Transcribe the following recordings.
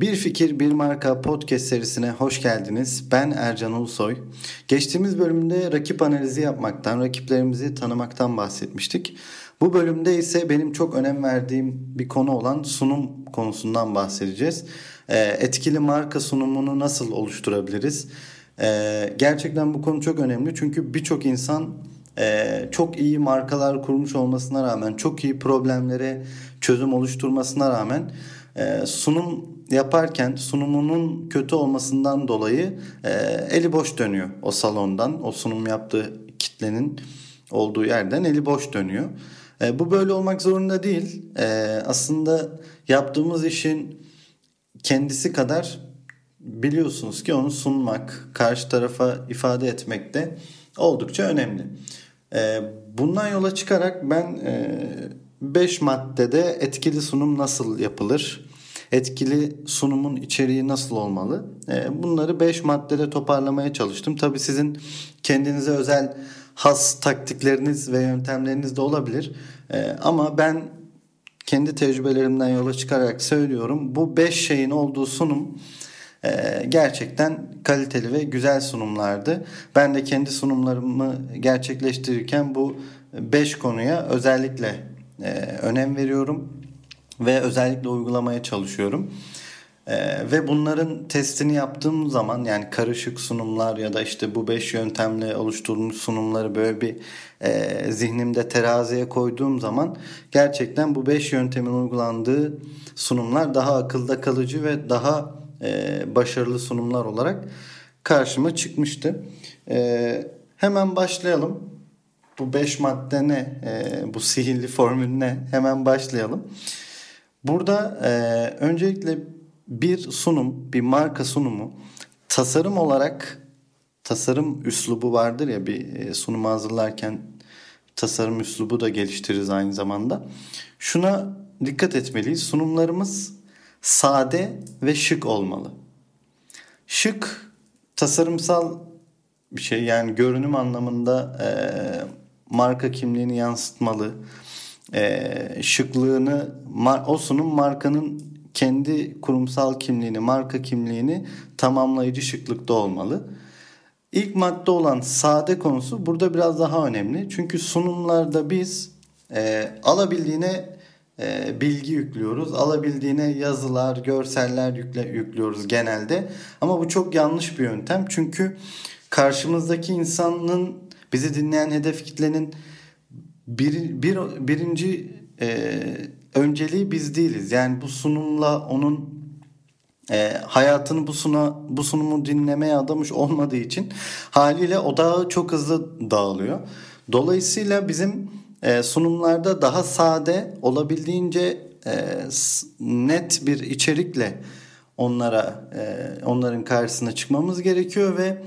Bir Fikir Bir Marka podcast serisine hoş geldiniz. Ben Ercan Ulusoy. Geçtiğimiz bölümde rakip analizi yapmaktan, rakiplerimizi tanımaktan bahsetmiştik. Bu bölümde ise benim çok önem verdiğim bir konu olan sunum konusundan bahsedeceğiz. Ee, etkili marka sunumunu nasıl oluşturabiliriz? Ee, gerçekten bu konu çok önemli çünkü birçok insan e, çok iyi markalar kurmuş olmasına rağmen, çok iyi problemlere çözüm oluşturmasına rağmen e, sunum yaparken sunumunun kötü olmasından dolayı e, eli boş dönüyor o salondan. O sunum yaptığı kitlenin olduğu yerden eli boş dönüyor. E, bu böyle olmak zorunda değil. Aslında yaptığımız işin kendisi kadar biliyorsunuz ki onu sunmak, karşı tarafa ifade etmek de oldukça önemli. E, bundan yola çıkarak ben 5 e, maddede etkili sunum nasıl yapılır? etkili sunumun içeriği nasıl olmalı? E, bunları 5 maddede toparlamaya çalıştım. Tabii sizin kendinize özel has taktikleriniz ve yöntemleriniz de olabilir. E, ama ben kendi tecrübelerimden yola çıkarak söylüyorum. Bu 5 şeyin olduğu sunum gerçekten kaliteli ve güzel sunumlardı. Ben de kendi sunumlarımı gerçekleştirirken bu 5 konuya özellikle önem veriyorum ve özellikle uygulamaya çalışıyorum. Ee, ve bunların testini yaptığım zaman yani karışık sunumlar ya da işte bu beş yöntemle oluşturulmuş sunumları böyle bir e, zihnimde teraziye koyduğum zaman gerçekten bu beş yöntemin uygulandığı sunumlar daha akılda kalıcı ve daha e, başarılı sunumlar olarak karşıma çıkmıştı. E, hemen başlayalım. Bu beş madde ne? E, bu sihirli formül ne? Hemen başlayalım. Burada öncelikle bir sunum, bir marka sunumu tasarım olarak tasarım üslubu vardır ya bir sunumu hazırlarken tasarım üslubu da geliştiririz aynı zamanda. Şuna dikkat etmeliyiz. Sunumlarımız sade ve şık olmalı. Şık tasarımsal bir şey yani görünüm anlamında e, marka kimliğini yansıtmalı e, şıklığını o sunum markanın kendi kurumsal kimliğini, marka kimliğini tamamlayıcı şıklıkta olmalı. İlk madde olan sade konusu burada biraz daha önemli. Çünkü sunumlarda biz e, alabildiğine e, bilgi yüklüyoruz. Alabildiğine yazılar, görseller yükle, yüklüyoruz genelde. Ama bu çok yanlış bir yöntem. Çünkü karşımızdaki insanın bizi dinleyen hedef kitlenin bir, bir birinci e, önceliği biz değiliz. Yani bu sunumla onun e, hayatını bu suna bu sunumu dinlemeye adamış olmadığı için haliyle odağı çok hızlı dağılıyor. Dolayısıyla bizim e, sunumlarda daha sade olabildiğince e, net bir içerikle onlara e, onların karşısına çıkmamız gerekiyor ve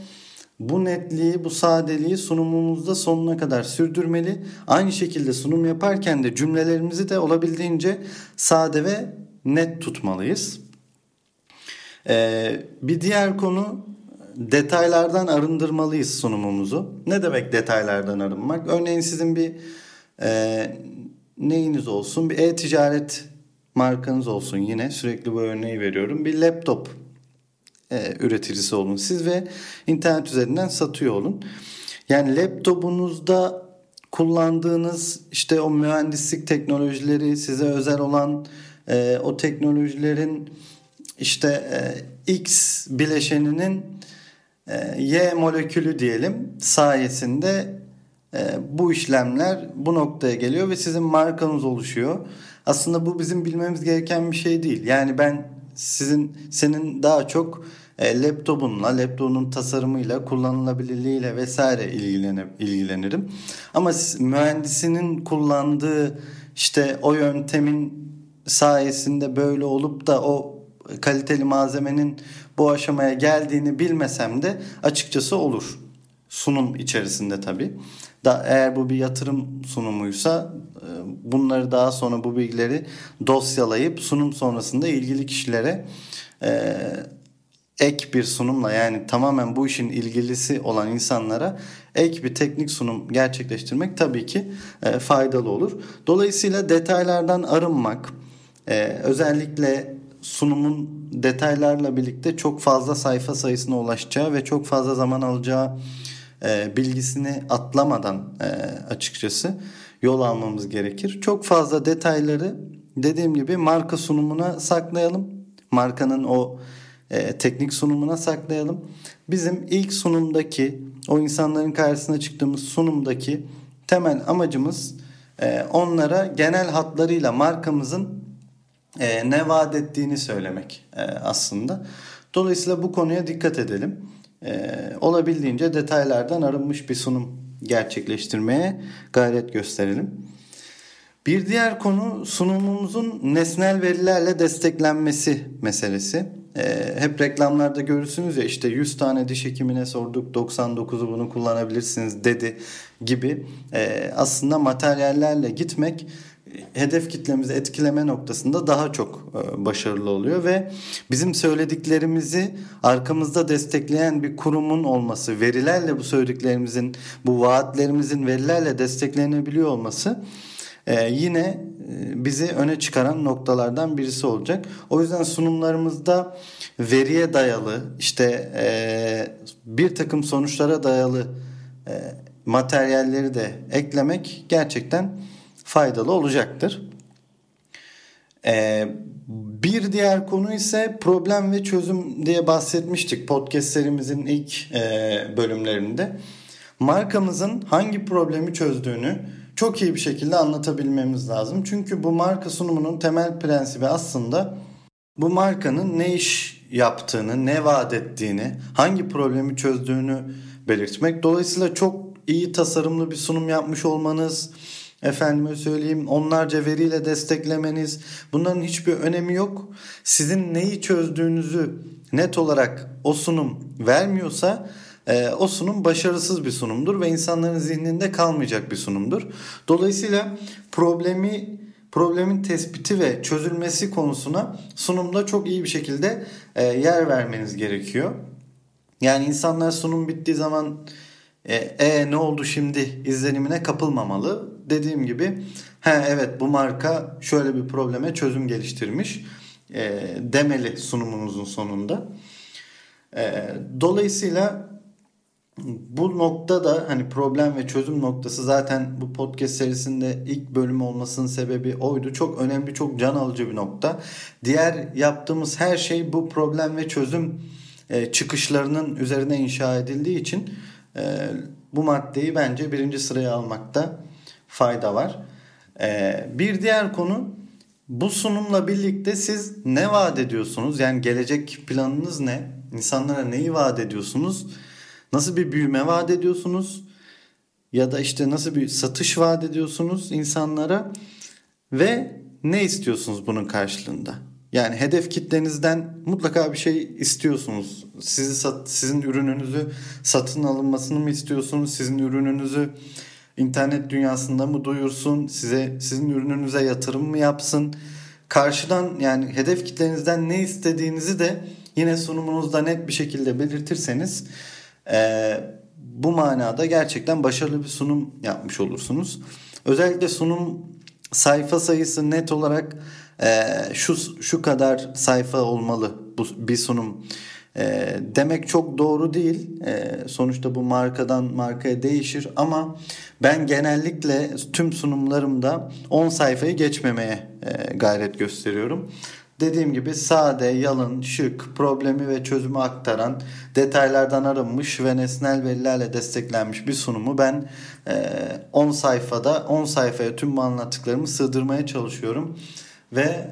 bu netliği, bu sadeliği sunumumuzda sonuna kadar sürdürmeli. Aynı şekilde sunum yaparken de cümlelerimizi de olabildiğince sade ve net tutmalıyız. Ee, bir diğer konu detaylardan arındırmalıyız sunumumuzu. Ne demek detaylardan arınmak? Örneğin sizin bir e, neyiniz olsun? Bir e-ticaret markanız olsun yine sürekli bu örneği veriyorum. Bir laptop e, üreticisi olun siz ve internet üzerinden satıyor olun. Yani laptopunuzda kullandığınız işte o mühendislik teknolojileri size özel olan e, o teknolojilerin işte e, X bileşeninin e, Y molekülü diyelim sayesinde bu işlemler bu noktaya geliyor ve sizin markanız oluşuyor. Aslında bu bizim bilmemiz gereken bir şey değil. Yani ben sizin senin daha çok e, laptopunla, laptopun tasarımıyla, kullanılabilirliğiyle vesaire ilgilenirim. Ama mühendisinin kullandığı işte o yöntemin sayesinde böyle olup da o kaliteli malzemenin bu aşamaya geldiğini bilmesem de açıkçası olur. Sunum içerisinde tabii. Da, eğer bu bir yatırım sunumuysa e, bunları daha sonra bu bilgileri dosyalayıp sunum sonrasında ilgili kişilere e, ek bir sunumla yani tamamen bu işin ilgilisi olan insanlara ek bir teknik sunum gerçekleştirmek tabii ki e, faydalı olur. Dolayısıyla detaylardan arınmak, e, özellikle sunumun detaylarla birlikte çok fazla sayfa sayısına ulaşacağı ve çok fazla zaman alacağı e, bilgisini atlamadan e, açıkçası yol almamız gerekir. Çok fazla detayları dediğim gibi marka sunumuna saklayalım. Markanın o e, teknik sunumuna saklayalım. Bizim ilk sunumdaki o insanların karşısına çıktığımız sunumdaki temel amacımız e, onlara genel hatlarıyla markamızın e, ne vaat ettiğini söylemek e, aslında. Dolayısıyla bu konuya dikkat edelim. E, olabildiğince detaylardan arınmış bir sunum gerçekleştirmeye gayret gösterelim. Bir diğer konu sunumumuzun nesnel verilerle desteklenmesi meselesi. Ee, hep reklamlarda görürsünüz ya işte 100 tane diş hekimine sorduk 99'u bunu kullanabilirsiniz dedi gibi. Ee, aslında materyallerle gitmek hedef kitlemizi etkileme noktasında daha çok e, başarılı oluyor ve bizim söylediklerimizi arkamızda destekleyen bir kurumun olması, verilerle bu söylediklerimizin, bu vaatlerimizin verilerle desteklenebiliyor olması e, yine e, bizi öne çıkaran noktalardan birisi olacak. O yüzden sunumlarımızda veriye dayalı, işte bir takım sonuçlara dayalı materyalleri de eklemek gerçekten faydalı olacaktır. Ee, bir diğer konu ise problem ve çözüm diye bahsetmiştik podcast serimizin ilk e, bölümlerinde. Markamızın hangi problemi çözdüğünü çok iyi bir şekilde anlatabilmemiz lazım. Çünkü bu marka sunumunun temel prensibi aslında bu markanın ne iş yaptığını, ne vaat ettiğini, hangi problemi çözdüğünü belirtmek. Dolayısıyla çok iyi tasarımlı bir sunum yapmış olmanız, efendime söyleyeyim onlarca veriyle desteklemeniz bunların hiçbir önemi yok. Sizin neyi çözdüğünüzü net olarak o sunum vermiyorsa e, o sunum başarısız bir sunumdur ve insanların zihninde kalmayacak bir sunumdur. Dolayısıyla problemi problemin tespiti ve çözülmesi konusuna sunumda çok iyi bir şekilde e, yer vermeniz gerekiyor. Yani insanlar sunum bittiği zaman e, e ne oldu şimdi izlenimine kapılmamalı. Dediğim gibi he evet bu marka şöyle bir probleme çözüm geliştirmiş e, demeli sunumunuzun sonunda. E, dolayısıyla bu noktada hani problem ve çözüm noktası zaten bu podcast serisinde ilk bölüm olmasının sebebi oydu. Çok önemli, çok can alıcı bir nokta. Diğer yaptığımız her şey bu problem ve çözüm e, çıkışlarının üzerine inşa edildiği için e, bu maddeyi bence birinci sıraya almakta fayda var. E, bir diğer konu bu sunumla birlikte siz ne vaat ediyorsunuz? Yani gelecek planınız ne? İnsanlara neyi vaat ediyorsunuz? Nasıl bir büyüme vaat ediyorsunuz? Ya da işte nasıl bir satış vaat ediyorsunuz insanlara? Ve ne istiyorsunuz bunun karşılığında? Yani hedef kitlenizden mutlaka bir şey istiyorsunuz. Sizi sat, sizin ürününüzü satın alınmasını mı istiyorsunuz? Sizin ürününüzü internet dünyasında mı duyursun? Size sizin ürününüze yatırım mı yapsın? Karşıdan yani hedef kitlenizden ne istediğinizi de yine sunumunuzda net bir şekilde belirtirseniz e, bu manada gerçekten başarılı bir sunum yapmış olursunuz. Özellikle sunum sayfa sayısı net olarak e, şu şu kadar sayfa olmalı bu bir sunum e, demek çok doğru değil. E, sonuçta bu markadan markaya değişir ama ben genellikle tüm sunumlarımda 10 sayfayı geçmemeye e, gayret gösteriyorum. Dediğim gibi sade, yalın, şık, problemi ve çözümü aktaran, detaylardan arınmış ve nesnel verilerle desteklenmiş bir sunumu ben 10 sayfada 10 sayfaya tüm bu anlattıklarımı sığdırmaya çalışıyorum ve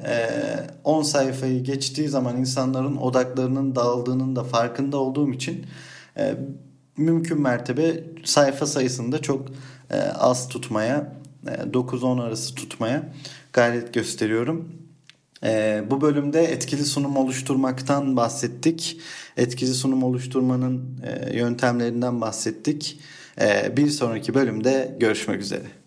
10 e, sayfayı geçtiği zaman insanların odaklarının dağıldığının da farkında olduğum için e, mümkün mertebe sayfa sayısını da çok e, az tutmaya 9-10 arası tutmaya gayret gösteriyorum. bu bölümde etkili sunum oluşturmaktan bahsettik. Etkili sunum oluşturmanın yöntemlerinden bahsettik. bir sonraki bölümde görüşmek üzere.